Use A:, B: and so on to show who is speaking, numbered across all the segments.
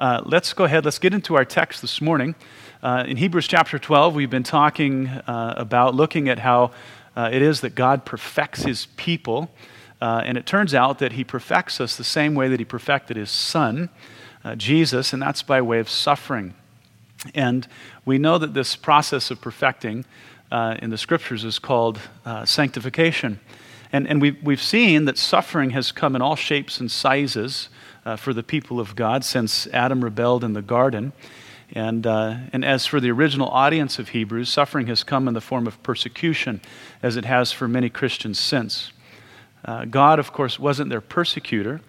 A: Uh, let's go ahead, let's get into our text this morning. Uh, in Hebrews chapter 12, we've been talking uh, about looking at how uh, it is that God perfects his people. Uh, and it turns out that he perfects us the same way that he perfected his son, uh, Jesus, and that's by way of suffering. And we know that this process of perfecting in the scriptures is called sanctification. And, and we've, we've seen that suffering has come in all shapes and sizes uh, for the people of God since Adam rebelled in the garden. And, uh, and as for the original audience of Hebrews, suffering has come in the form of persecution, as it has for many Christians since. Uh, God, of course, wasn't their persecutor,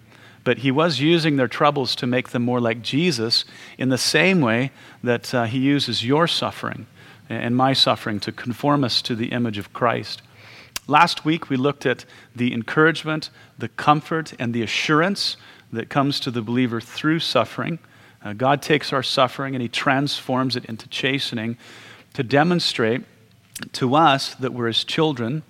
A: but He was using their troubles to make them more like Jesus in the same way that uh, He uses your suffering and my suffering to conform us to the image of Christ. Last week, we looked at the encouragement, the comfort, and the assurance that comes to the believer through suffering. Uh, God takes our suffering and He transforms it into chastening to demonstrate to us that we're His children,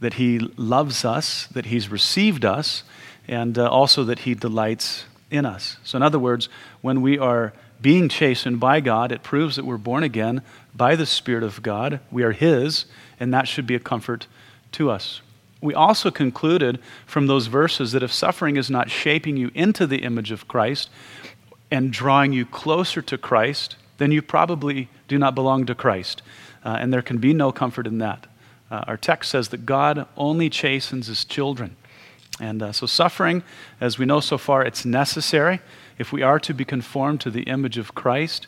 A: that He loves us, that He's received us, and uh, also that He delights in us. So, in other words, when we are being chastened by God, it proves that we're born again by the Spirit of God. We are His, and that should be a comfort to us. We also concluded from those verses that if suffering is not shaping you into the image of Christ and drawing you closer to Christ, then you probably do not belong to Christ. Uh, and there can be no comfort in that. Uh, our text says that God only chastens his children. And uh, so, suffering, as we know so far, it's necessary if we are to be conformed to the image of Christ.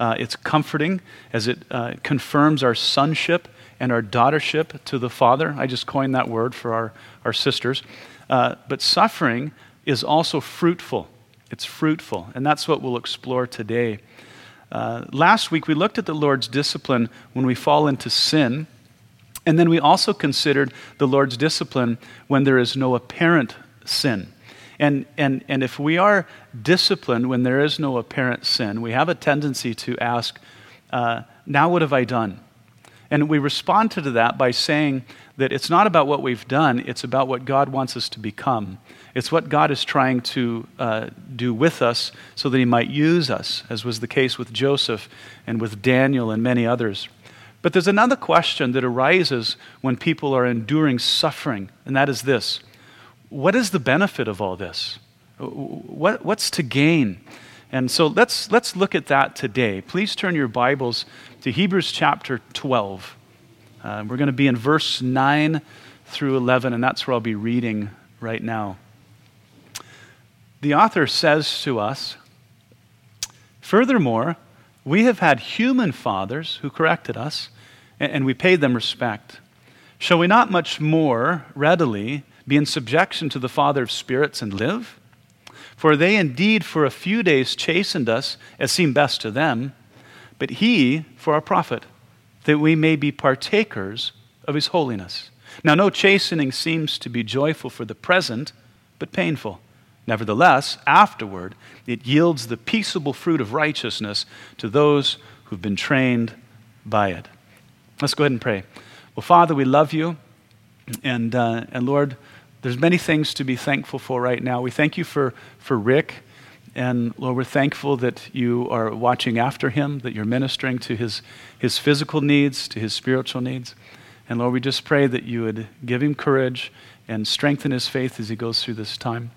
A: Uh, it's comforting as it uh, confirms our sonship and our daughtership to the Father. I just coined that word for our, our sisters. Uh, but suffering is also fruitful. It's fruitful, and that's what we'll explore today. Uh, last week, we looked at the Lord's discipline when we fall into sin, and then we also considered the Lord's discipline when there is no apparent sin. And, and, and if we are disciplined when there is no apparent sin, we have a tendency to ask, uh, Now what have I done? And we respond to that by saying that it's not about what we've done, it's about what God wants us to become. It's what God is trying to uh, do with us so that He might use us, as was the case with Joseph and with Daniel and many others. But there's another question that arises when people are enduring suffering, and that is this What is the benefit of all this? What, what's to gain? And so let's, let's look at that today. Please turn your Bibles to Hebrews chapter 12. Uh, we're going to be in verse 9 through 11, and that's where I'll be reading right now. The author says to us Furthermore, we have had human fathers who corrected us, and, and we paid them respect. Shall we not much more readily be in subjection to the Father of spirits and live? For they indeed for a few days chastened us as seemed best to them, but he for our profit, that we may be partakers of his holiness. Now, no chastening seems to be joyful for the present, but painful. Nevertheless, afterward, it yields the peaceable fruit of righteousness to those who've been trained by it. Let's go ahead and pray. Well, Father, we love you. And, uh, and Lord, there's many things to be thankful for right now. We thank you for, for Rick. And Lord, we're thankful that you are watching after him, that you're ministering to his, his physical needs, to his spiritual needs. And Lord, we just pray that you would give him courage and strengthen his faith as he goes through this time.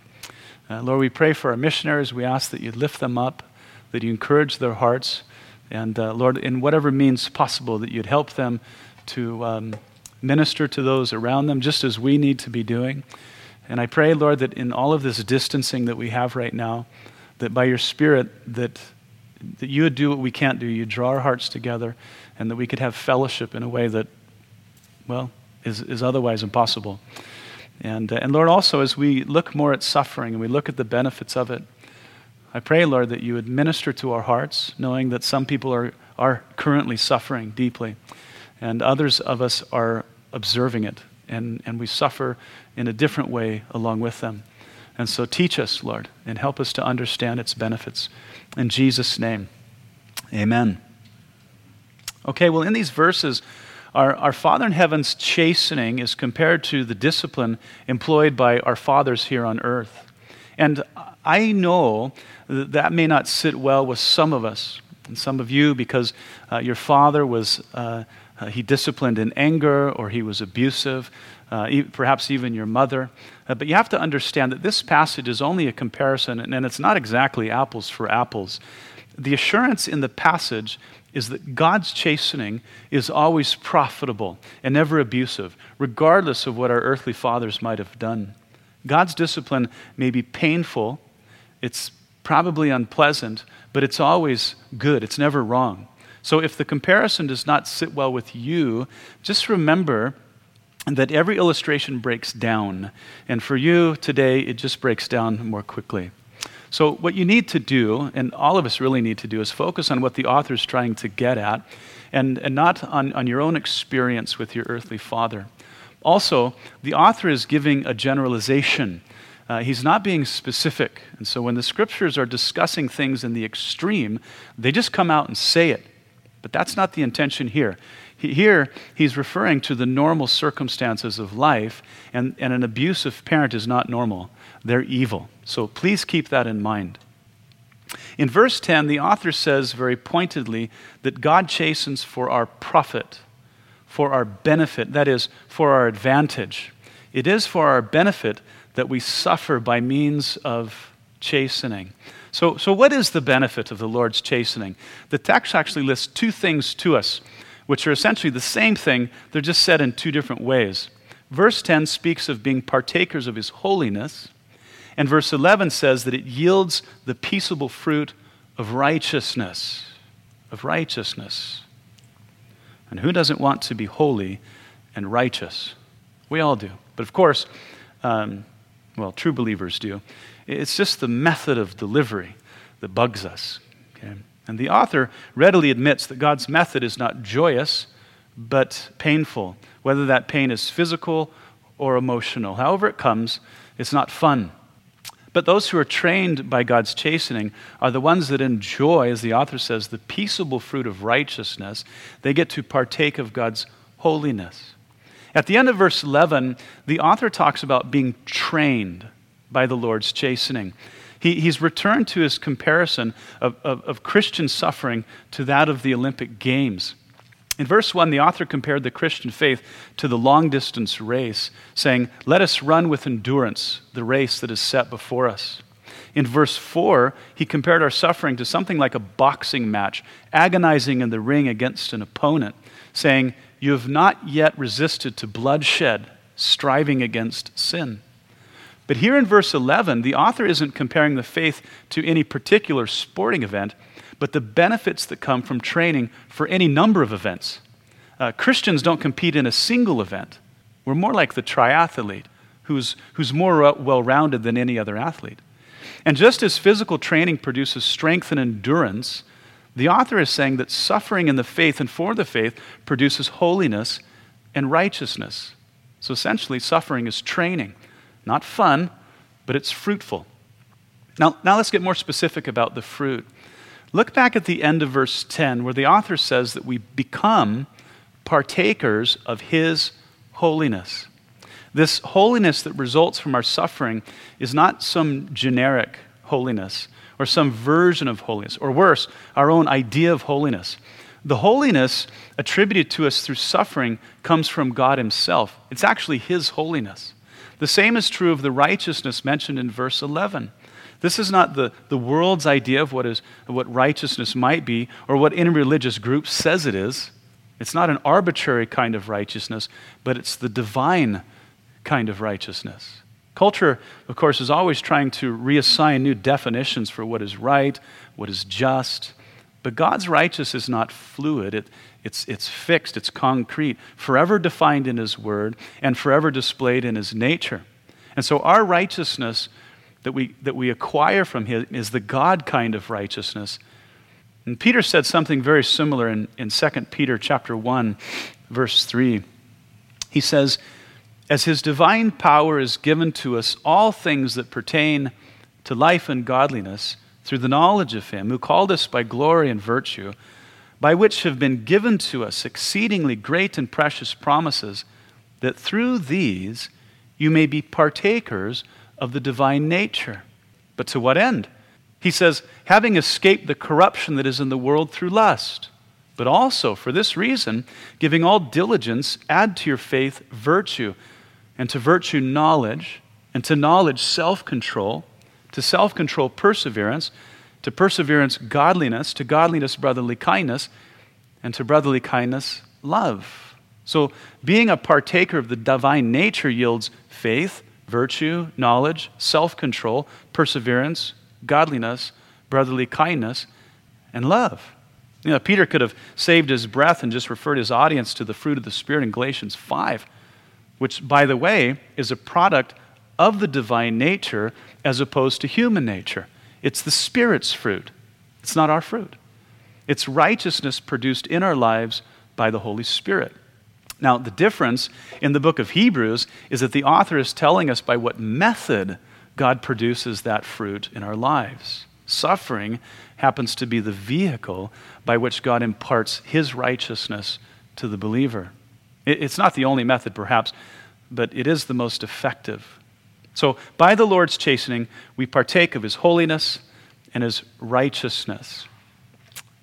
A: Uh, Lord, we pray for our missionaries. We ask that you lift them up, that you encourage their hearts. And uh, Lord, in whatever means possible, that you'd help them to. Um, minister to those around them, just as we need to be doing. And I pray, Lord, that in all of this distancing that we have right now, that by your Spirit, that, that you would do what we can't do. You draw our hearts together, and that we could have fellowship in a way that, well, is, is otherwise impossible. And, uh, and Lord, also as we look more at suffering and we look at the benefits of it, I pray, Lord, that you would minister to our hearts, knowing that some people are, are currently suffering deeply, and others of us are observing it, and, and we suffer in a different way along with them. And so teach us, Lord, and help us to understand its benefits. In Jesus' name, amen. Okay, well, in these verses, our, our Father in heaven's chastening is compared to the discipline employed by our fathers here on earth. And I know that, that may not sit well with some of us and some of you because uh, your father was, uh, uh, he disciplined in anger or he was abusive, uh, e- perhaps even your mother. Uh, but you have to understand that this passage is only a comparison and, and it's not exactly apples for apples. The assurance in the passage is that God's chastening is always profitable and never abusive, regardless of what our earthly fathers might have done. God's discipline may be painful, it's probably unpleasant, but it's always good. It's never wrong. So if the comparison does not sit well with you, just remember that every illustration breaks down. And for you today, it just breaks down more quickly. So, what you need to do, and all of us really need to do, is focus on what the author is trying to get at and, and not on, on your own experience with your earthly father. Also, the author is giving a generalization. Uh, he's not being specific. And so, when the scriptures are discussing things in the extreme, they just come out and say it. But that's not the intention here. Here, he's referring to the normal circumstances of life, and, and an abusive parent is not normal. They're evil. So please keep that in mind. In verse 10, the author says very pointedly that God chastens for our profit, for our benefit, that is, for our advantage. It is for our benefit that we suffer by means of chastening. So, so what is the benefit of the Lord's chastening? The text actually lists two things to us, which are essentially the same thing, they're just said in two different ways. Verse 10 speaks of being partakers of his holiness, and verse 11 says that it yields the peaceable fruit of righteousness. Of righteousness. And who doesn't want to be holy and righteous? We all do. But of course, um, well, true believers do. It's just the method of delivery that bugs us. Okay? And the author readily admits that God's method is not joyous, but painful, whether that pain is physical or emotional. However, it comes, it's not fun. But those who are trained by God's chastening are the ones that enjoy, as the author says, the peaceable fruit of righteousness. They get to partake of God's holiness. At the end of verse 11, the author talks about being trained by the Lord's chastening. He, he's returned to his comparison of, of, of Christian suffering to that of the Olympic Games. In verse 1, the author compared the Christian faith to the long distance race, saying, Let us run with endurance the race that is set before us. In verse 4, he compared our suffering to something like a boxing match, agonizing in the ring against an opponent, saying, You have not yet resisted to bloodshed, striving against sin. But here in verse 11, the author isn't comparing the faith to any particular sporting event but the benefits that come from training for any number of events. Uh, Christians don't compete in a single event. We're more like the triathlete, who's, who's more well rounded than any other athlete. And just as physical training produces strength and endurance, the author is saying that suffering in the faith and for the faith produces holiness and righteousness. So essentially, suffering is training. Not fun, but it's fruitful. Now, now let's get more specific about the fruit. Look back at the end of verse 10, where the author says that we become partakers of his holiness. This holiness that results from our suffering is not some generic holiness or some version of holiness, or worse, our own idea of holiness. The holiness attributed to us through suffering comes from God Himself. It's actually His holiness. The same is true of the righteousness mentioned in verse 11. This is not the, the world's idea of what, is, what righteousness might be or what any religious group says it is. It's not an arbitrary kind of righteousness, but it's the divine kind of righteousness. Culture, of course, is always trying to reassign new definitions for what is right, what is just. But God's righteousness is not fluid, it, it's, it's fixed, it's concrete, forever defined in His Word, and forever displayed in His nature. And so our righteousness that we, that we acquire from him is the God kind of righteousness. And Peter said something very similar in, in 2 Peter chapter 1, verse 3. He says, As his divine power is given to us all things that pertain to life and godliness through the knowledge of him who called us by glory and virtue, by which have been given to us exceedingly great and precious promises, that through these you may be partakers of the divine nature, But to what end? He says, having escaped the corruption that is in the world through lust. But also, for this reason, giving all diligence, add to your faith virtue, and to virtue knowledge, and to knowledge self control, to self control perseverance, to perseverance godliness, to godliness brotherly kindness, and to brotherly kindness love. So, being a partaker of the divine nature yields faith, virtue, knowledge, self control, perseverance, godliness, brotherly kindness, and love. You know, Peter could have saved his breath and just referred his audience to the fruit of the Spirit in Galatians 5, which, by the way, is a product of the divine nature as opposed to human nature. It's the Spirit's fruit, it's not our fruit. It's righteousness produced in our lives by the Holy Spirit. Now, the difference in the book of Hebrews is that the author is telling us by what method God produces that fruit in our lives. Suffering happens to be the vehicle by which God imparts his righteousness to the believer. It's not the only method, perhaps, but it is the most effective. So, by the Lord's chastening, we partake of his holiness and his righteousness.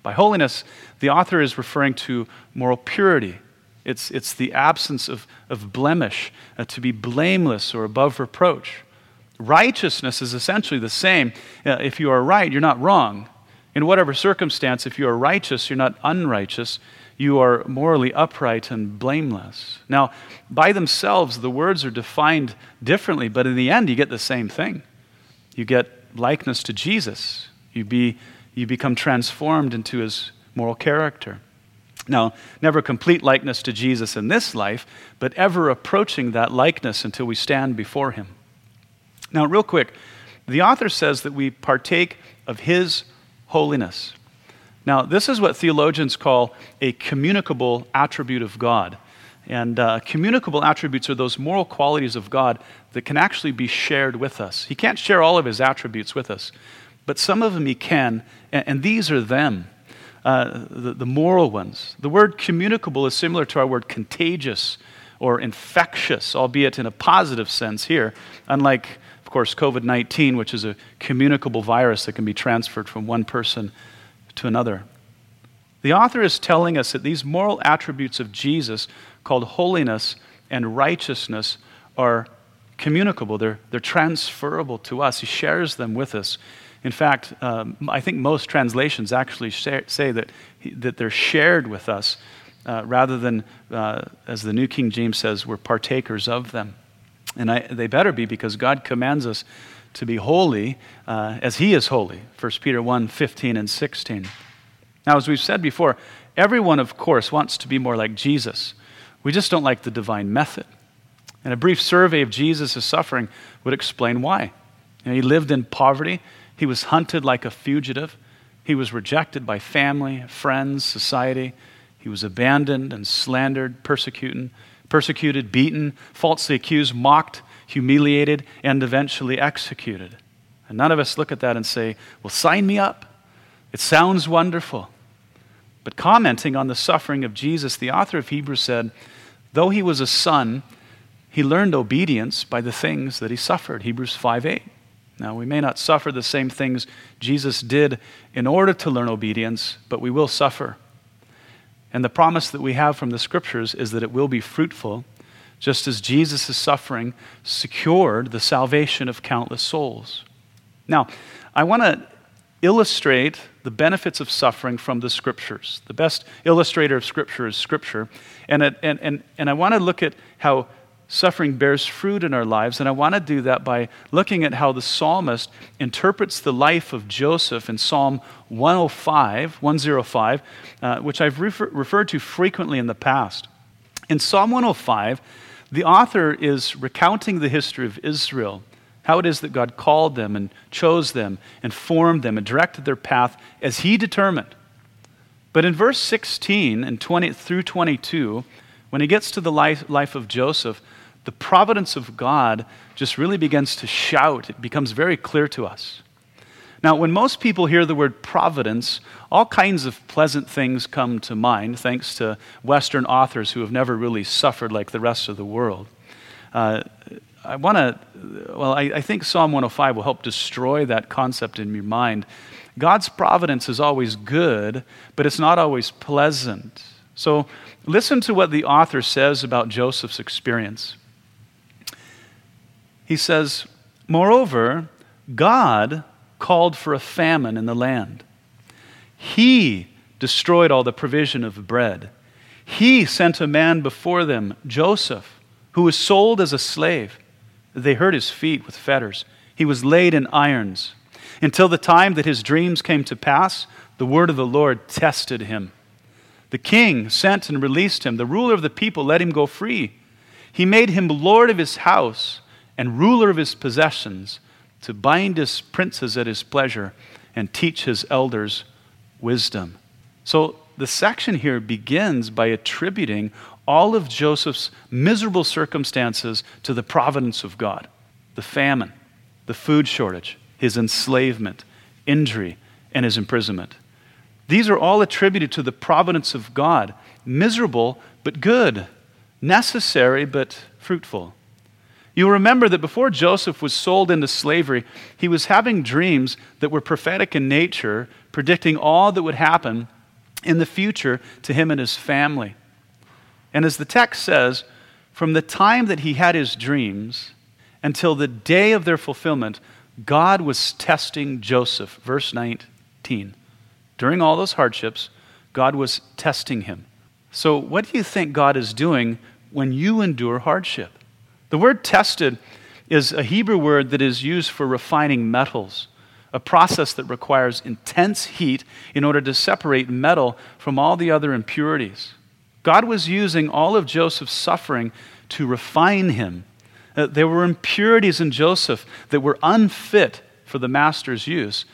A: By holiness, the author is referring to moral purity. It's, it's the absence of, of blemish, uh, to be blameless or above reproach. Righteousness is essentially the same. Uh, if you are right, you're not wrong. In whatever circumstance, if you are righteous, you're not unrighteous. You are morally upright and blameless. Now, by themselves, the words are defined differently, but in the end, you get the same thing. You get likeness to Jesus. You, be, you become transformed into his moral character. Now, never complete likeness to Jesus in this life, but ever approaching that likeness until we stand before him. Now, real quick, the author says that we partake of his holiness. Now, this is what theologians call a communicable attribute of God. And uh, communicable attributes are those moral qualities of God that can actually be shared with us. He can't share all of his attributes with us, but some of them he can, and, and these are them. Uh, the, the moral ones. The word communicable is similar to our word contagious or infectious, albeit in a positive sense here, unlike of course, COVID 19, which is a communicable virus that can be transferred from one person to another. The author is telling us that these moral attributes of Jesus, called holiness and righteousness, are communicable, they're, they're transferable to us. He shares them with us. In fact, um, I think most translations actually say that, that they're shared with us uh, rather than, uh, as the New King James says, we're partakers of them. And I, they better be because God commands us to be holy uh, as He is holy. 1 Peter 1 15 and 16. Now, as we've said before, everyone, of course, wants to be more like Jesus. We just don't like the divine method. And a brief survey of Jesus' suffering would explain why. You know, he lived in poverty, he was hunted like a fugitive, he was rejected by family, friends, society, he was abandoned and slandered, persecuted, persecuted, beaten, falsely accused, mocked, humiliated, and eventually executed. And none of us look at that and say, Well, sign me up. It sounds wonderful. But commenting on the suffering of Jesus, the author of Hebrews said, Though he was a son, he learned obedience by the things that he suffered. Hebrews 5 8. Now, we may not suffer the same things Jesus did in order to learn obedience, but we will suffer. And the promise that we have from the scriptures is that it will be fruitful, just as Jesus' suffering secured the salvation of countless souls. Now, I want to illustrate the benefits of suffering from the scriptures. The best illustrator of scripture is scripture. And, it, and, and, and I want to look at how suffering bears fruit in our lives. And I want to do that by looking at how the psalmist interprets the life of Joseph in Psalm 105, 105, uh, which I've refer- referred to frequently in the past. In Psalm 105, the author is recounting the history of Israel, how it is that God called them and chose them and formed them and directed their path as he determined. But in verse 16 and 20 through 22, when he gets to the life, life of Joseph, the providence of God just really begins to shout. It becomes very clear to us. Now, when most people hear the word providence, all kinds of pleasant things come to mind, thanks to Western authors who have never really suffered like the rest of the world. Uh, I want to, well, I, I think Psalm 105 will help destroy that concept in your mind. God's providence is always good, but it's not always pleasant. So listen to what the author says about Joseph's experience. He says, Moreover, God called for a famine in the land. He destroyed all the provision of bread. He sent a man before them, Joseph, who was sold as a slave. They hurt his feet with fetters. He was laid in irons. Until the time that his dreams came to pass, the word of the Lord tested him. The king sent and released him. The ruler of the people let him go free. He made him lord of his house and ruler of his possessions to bind his princes at his pleasure and teach his elders wisdom. So the section here begins by attributing all of Joseph's miserable circumstances to the providence of God the famine, the food shortage, his enslavement, injury, and his imprisonment. These are all attributed to the providence of God, miserable but good, necessary but fruitful. You'll remember that before Joseph was sold into slavery, he was having dreams that were prophetic in nature, predicting all that would happen in the future to him and his family. And as the text says, from the time that he had his dreams until the day of their fulfillment, God was testing Joseph. Verse 19. During all those hardships, God was testing him. So, what do you think God is doing when you endure hardship? The word tested is a Hebrew word that is used for refining metals, a process that requires intense heat in order to separate metal from all the other impurities. God was using all of Joseph's suffering to refine him. Uh, there were impurities in Joseph that were unfit for the master's use.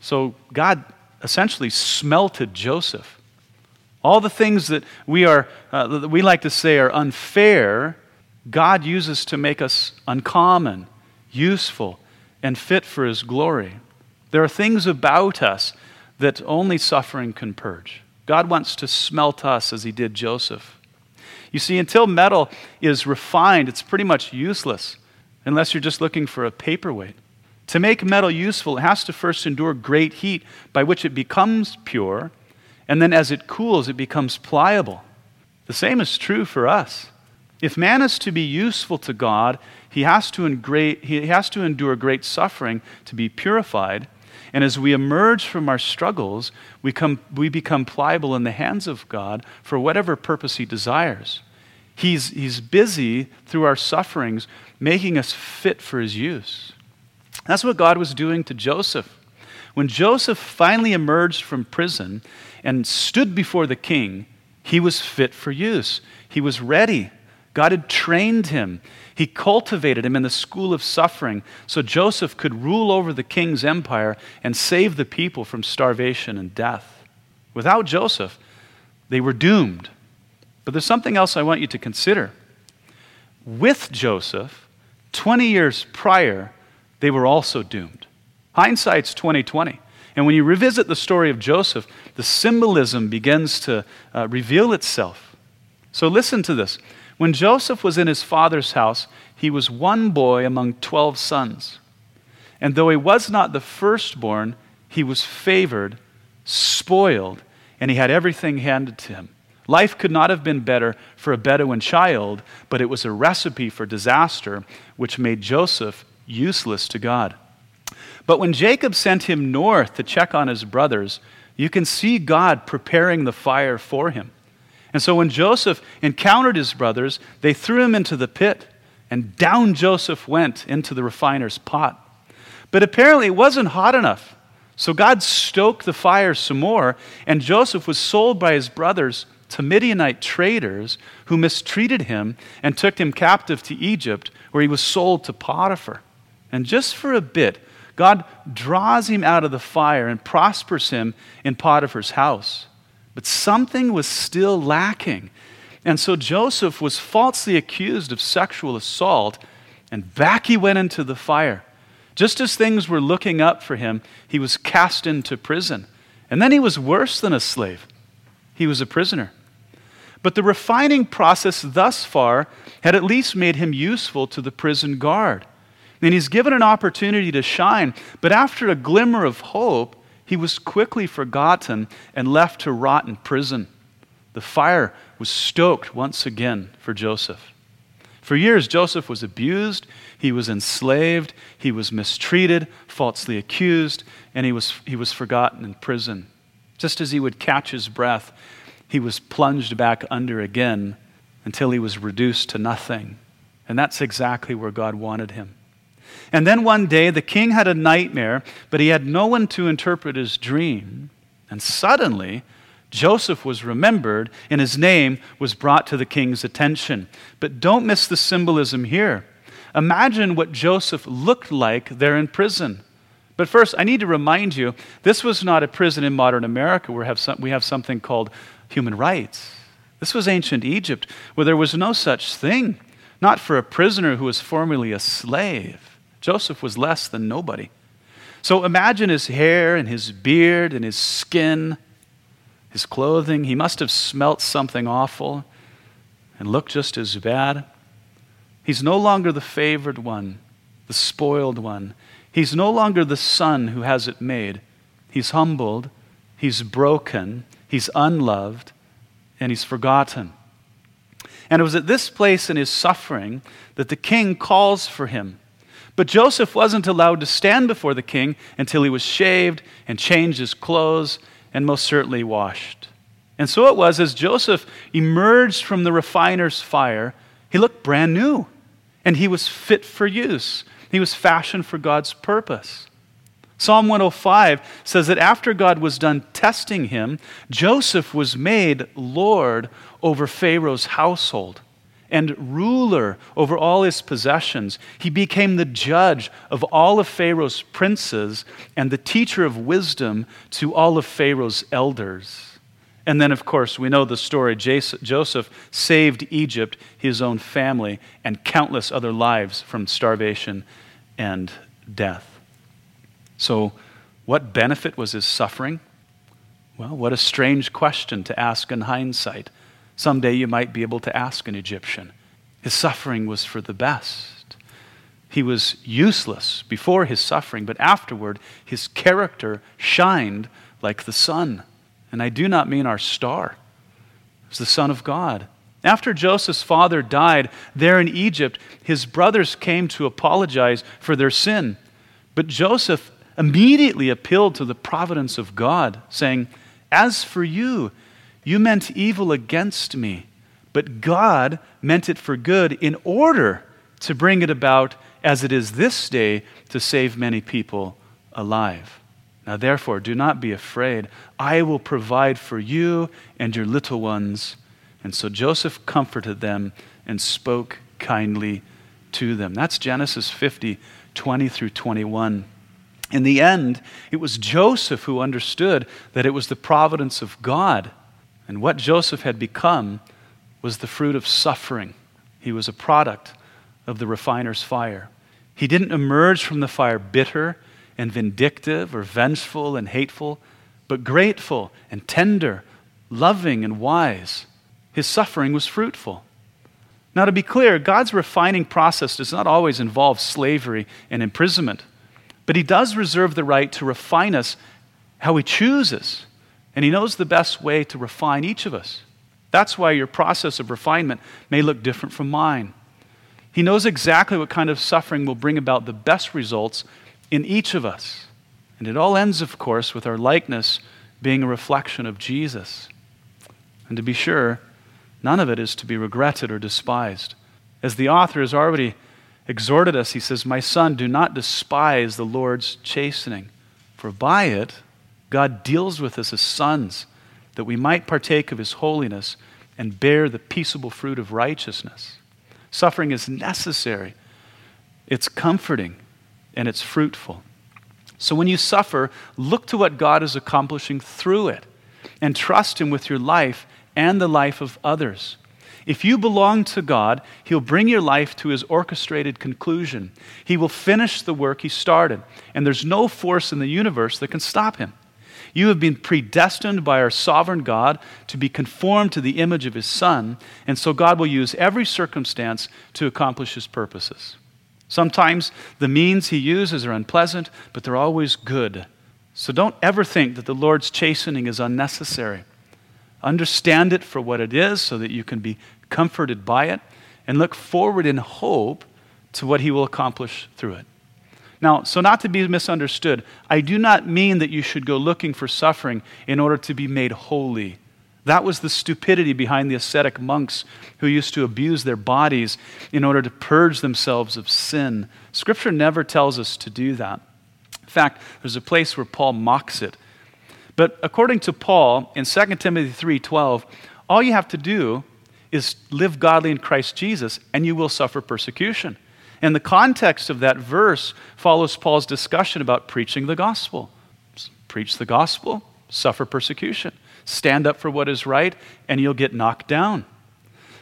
A: So God essentially smelted Joseph. All the things that we, are, uh, that we like to say are unfair God uses to make us uncommon, useful, and fit for His glory. There are things about us that only suffering can purge. God wants to smelt us as He did Joseph. You see, until metal is refined, it's pretty much useless unless you're just looking for a paperweight. To make metal useful, it has to first endure great heat by which it becomes pure, and then as it cools, it becomes pliable. The same is true for us. If man is to be useful to God, he has to, he has to endure great suffering to be purified. And as we emerge from our struggles, we, come, we become pliable in the hands of God for whatever purpose He desires. He's, he's busy through our sufferings making us fit for His use. That's what God was doing to Joseph. When Joseph finally emerged from prison and stood before the king, he was fit for use. He was ready. God had trained him. He cultivated him in the school of suffering so Joseph could rule over the king's empire and save the people from starvation and death. Without Joseph, they were doomed. But there's something else I want you to consider. With Joseph, 20 years prior, they were also doomed. Hindsight's 2020. And when you revisit the story of Joseph, the symbolism begins to uh, reveal itself. So listen to this. When Joseph was in his father's house, he was one boy among 12 sons. And though he was not the firstborn, he was favored, spoiled, and he had everything handed to him. Life could not have been better for a Bedouin child, but it was a recipe for disaster, which made Joseph useless to God. But when Jacob sent him north to check on his brothers, you can see God preparing the fire for him. And so when Joseph encountered his brothers, they threw him into the pit, and down Joseph went into the refiner's pot. But apparently it wasn't hot enough. So God stoked the fire some more, and Joseph was sold by his brothers to Midianite traders who mistreated him and took him captive to Egypt, where he was sold to Potiphar. And just for a bit, God draws him out of the fire and prospers him in Potiphar's house. But something was still lacking. And so Joseph was falsely accused of sexual assault, and back he went into the fire. Just as things were looking up for him, he was cast into prison. And then he was worse than a slave, he was a prisoner. But the refining process thus far had at least made him useful to the prison guard. And he's given an opportunity to shine, but after a glimmer of hope, he was quickly forgotten and left to rot in prison. The fire was stoked once again for Joseph. For years, Joseph was abused, he was enslaved, he was mistreated, falsely accused, and he was, he was forgotten in prison. Just as he would catch his breath, he was plunged back under again until he was reduced to nothing. And that's exactly where God wanted him. And then one day the king had a nightmare, but he had no one to interpret his dream. And suddenly, Joseph was remembered, and his name was brought to the king's attention. But don't miss the symbolism here. Imagine what Joseph looked like there in prison. But first, I need to remind you this was not a prison in modern America where we have, something called human rights. This was ancient Egypt where there was no such thing, not for a prisoner who was formerly a slave. Joseph was less than nobody. So imagine his hair and his beard and his skin, his clothing. He must have smelt something awful and looked just as bad. He's no longer the favored one, the spoiled one. He's no longer the son who has it made. He's humbled, he's broken, he's unloved, and he's forgotten. And it was at this place in his suffering that the king calls for him. But Joseph wasn't allowed to stand before the king until he was shaved and changed his clothes and most certainly washed. And so it was as Joseph emerged from the refiner's fire, he looked brand new and he was fit for use. He was fashioned for God's purpose. Psalm 105 says that after God was done testing him, Joseph was made Lord over Pharaoh's household and ruler over all his possessions. He became the judge of all of Pharaoh's princes and the teacher of wisdom to all of Pharaoh's elders. And then, of course, we know the story. Joseph saved Egypt, his own family, and countless other lives from starvation and death. So, what benefit was his suffering? Well, what a strange question to ask in hindsight. Someday you might be able to ask an Egyptian. His suffering was for the best. He was useless before his suffering, but afterward his character shined like the sun. And I do not mean our star, it's the Son of God. After Joseph's father died there in Egypt, his brothers came to apologize for their sin. But Joseph immediately appealed to the providence of God, saying, As for you, you meant evil against me, but God meant it for good in order to bring it about as it is this day to save many people alive. Now, therefore, do not be afraid. I will provide for you and your little ones. And so Joseph comforted them and spoke kindly to them. That's Genesis 50, 20 through 21. In the end, it was Joseph who understood that it was the providence of God and what Joseph had become was the fruit of suffering. He was a product of the refiner's fire. He didn't emerge from the fire bitter and vindictive or vengeful and hateful, but grateful and tender, loving and wise. His suffering was fruitful. Now, to be clear, God's refining process does not always involve slavery and imprisonment, but He does reserve the right to refine us how He chooses. And He knows the best way to refine each of us. That's why your process of refinement may look different from mine. He knows exactly what kind of suffering will bring about the best results in each of us. And it all ends, of course, with our likeness being a reflection of Jesus. And to be sure, none of it is to be regretted or despised. As the author has already exhorted us, he says, My son, do not despise the Lord's chastening, for by it God deals with us as sons that we might partake of his holiness and bear the peaceable fruit of righteousness. Suffering is necessary, it's comforting, and it's fruitful. So when you suffer, look to what God is accomplishing through it and trust Him with your life and the life of others. If you belong to God, He'll bring your life to His orchestrated conclusion. He will finish the work He started, and there's no force in the universe that can stop Him. You have been predestined by our sovereign God to be conformed to the image of his Son, and so God will use every circumstance to accomplish his purposes. Sometimes the means he uses are unpleasant, but they're always good. So don't ever think that the Lord's chastening is unnecessary. Understand it for what it is so that you can be comforted by it and look forward in hope to what he will accomplish through it. Now, so not to be misunderstood, I do not mean that you should go looking for suffering in order to be made holy. That was the stupidity behind the ascetic monks who used to abuse their bodies in order to purge themselves of sin. Scripture never tells us to do that. In fact, there's a place where Paul mocks it. But according to Paul in 2 Timothy 3:12, all you have to do is live godly in Christ Jesus and you will suffer persecution. And the context of that verse follows Paul's discussion about preaching the gospel. Preach the gospel, suffer persecution. Stand up for what is right, and you'll get knocked down.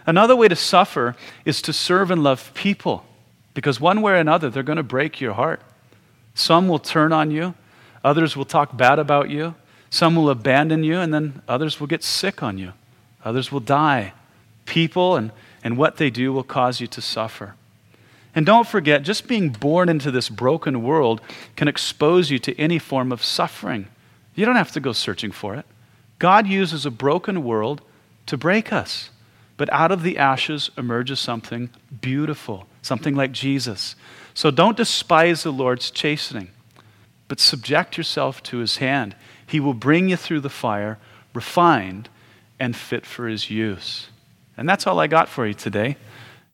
A: Another way to suffer is to serve and love people, because one way or another, they're going to break your heart. Some will turn on you, others will talk bad about you, some will abandon you, and then others will get sick on you, others will die. People and, and what they do will cause you to suffer. And don't forget, just being born into this broken world can expose you to any form of suffering. You don't have to go searching for it. God uses a broken world to break us. But out of the ashes emerges something beautiful, something like Jesus. So don't despise the Lord's chastening, but subject yourself to his hand. He will bring you through the fire, refined and fit for his use. And that's all I got for you today.